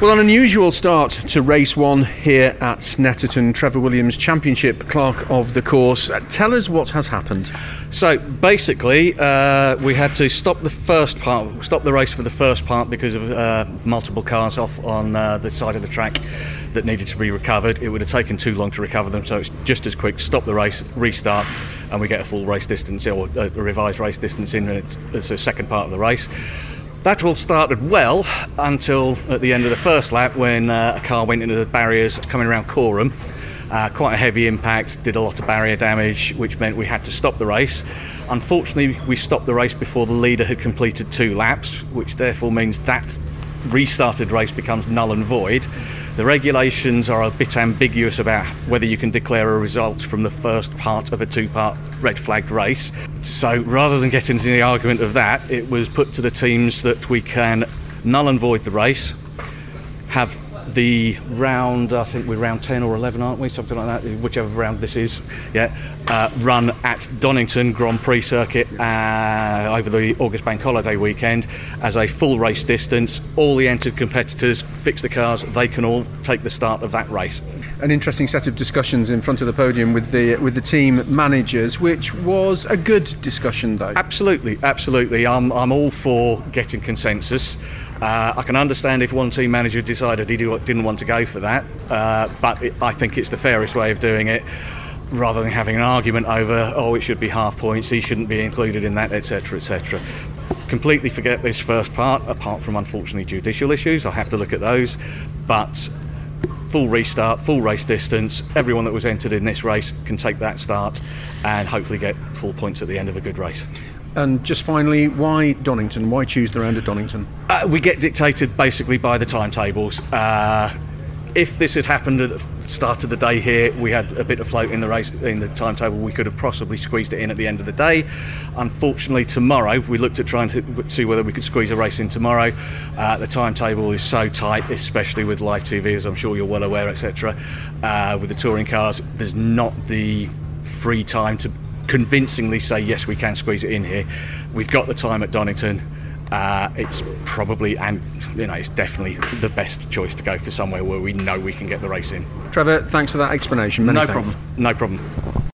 Well, an unusual start to race one here at Snetterton. Trevor Williams, Championship Clerk of the course. Uh, tell us what has happened. So basically, uh, we had to stop the first part, stop the race for the first part because of uh, multiple cars off on uh, the side of the track that needed to be recovered. It would have taken too long to recover them, so it's just as quick. Stop the race, restart, and we get a full race distance or a revised race distance in. And it's, it's the second part of the race. That all started well until at the end of the first lap when uh, a car went into the barriers coming around Coram. Uh, quite a heavy impact, did a lot of barrier damage, which meant we had to stop the race. Unfortunately, we stopped the race before the leader had completed two laps, which therefore means that restarted race becomes null and void. The regulations are a bit ambiguous about whether you can declare a result from the first part of a two part red flagged race. So rather than get into the argument of that, it was put to the teams that we can null and void the race, have the round, I think we're round 10 or 11, aren't we? Something like that, whichever round this is. Yeah, uh, run at Donington Grand Prix circuit uh, over the August Bank Holiday weekend as a full race distance. All the entered competitors fix the cars, they can all take the start of that race. An interesting set of discussions in front of the podium with the with the team managers, which was a good discussion, though. Absolutely, absolutely. I'm, I'm all for getting consensus. Uh, I can understand if one team manager decided he didn't want to go for that, uh, but it, I think it's the fairest way of doing it rather than having an argument over, oh, it should be half points, he shouldn't be included in that, etc., etc. Completely forget this first part, apart from unfortunately judicial issues. I'll have to look at those, but full restart, full race distance. Everyone that was entered in this race can take that start and hopefully get full points at the end of a good race. And just finally, why Donington? Why choose the round at Donington? Uh, we get dictated basically by the timetables. Uh, if this had happened at the start of the day here, we had a bit of float in the race in the timetable. We could have possibly squeezed it in at the end of the day. Unfortunately, tomorrow we looked at trying to see whether we could squeeze a race in tomorrow. Uh, the timetable is so tight, especially with live TV, as I'm sure you're well aware, etc. Uh, with the touring cars, there's not the free time to convincingly say yes, we can squeeze it in here. We've got the time at Donington. Uh, it's probably and you know it's definitely the best choice to go for somewhere where we know we can get the race in. Trevor, thanks for that explanation. Many no thanks. problem. No problem.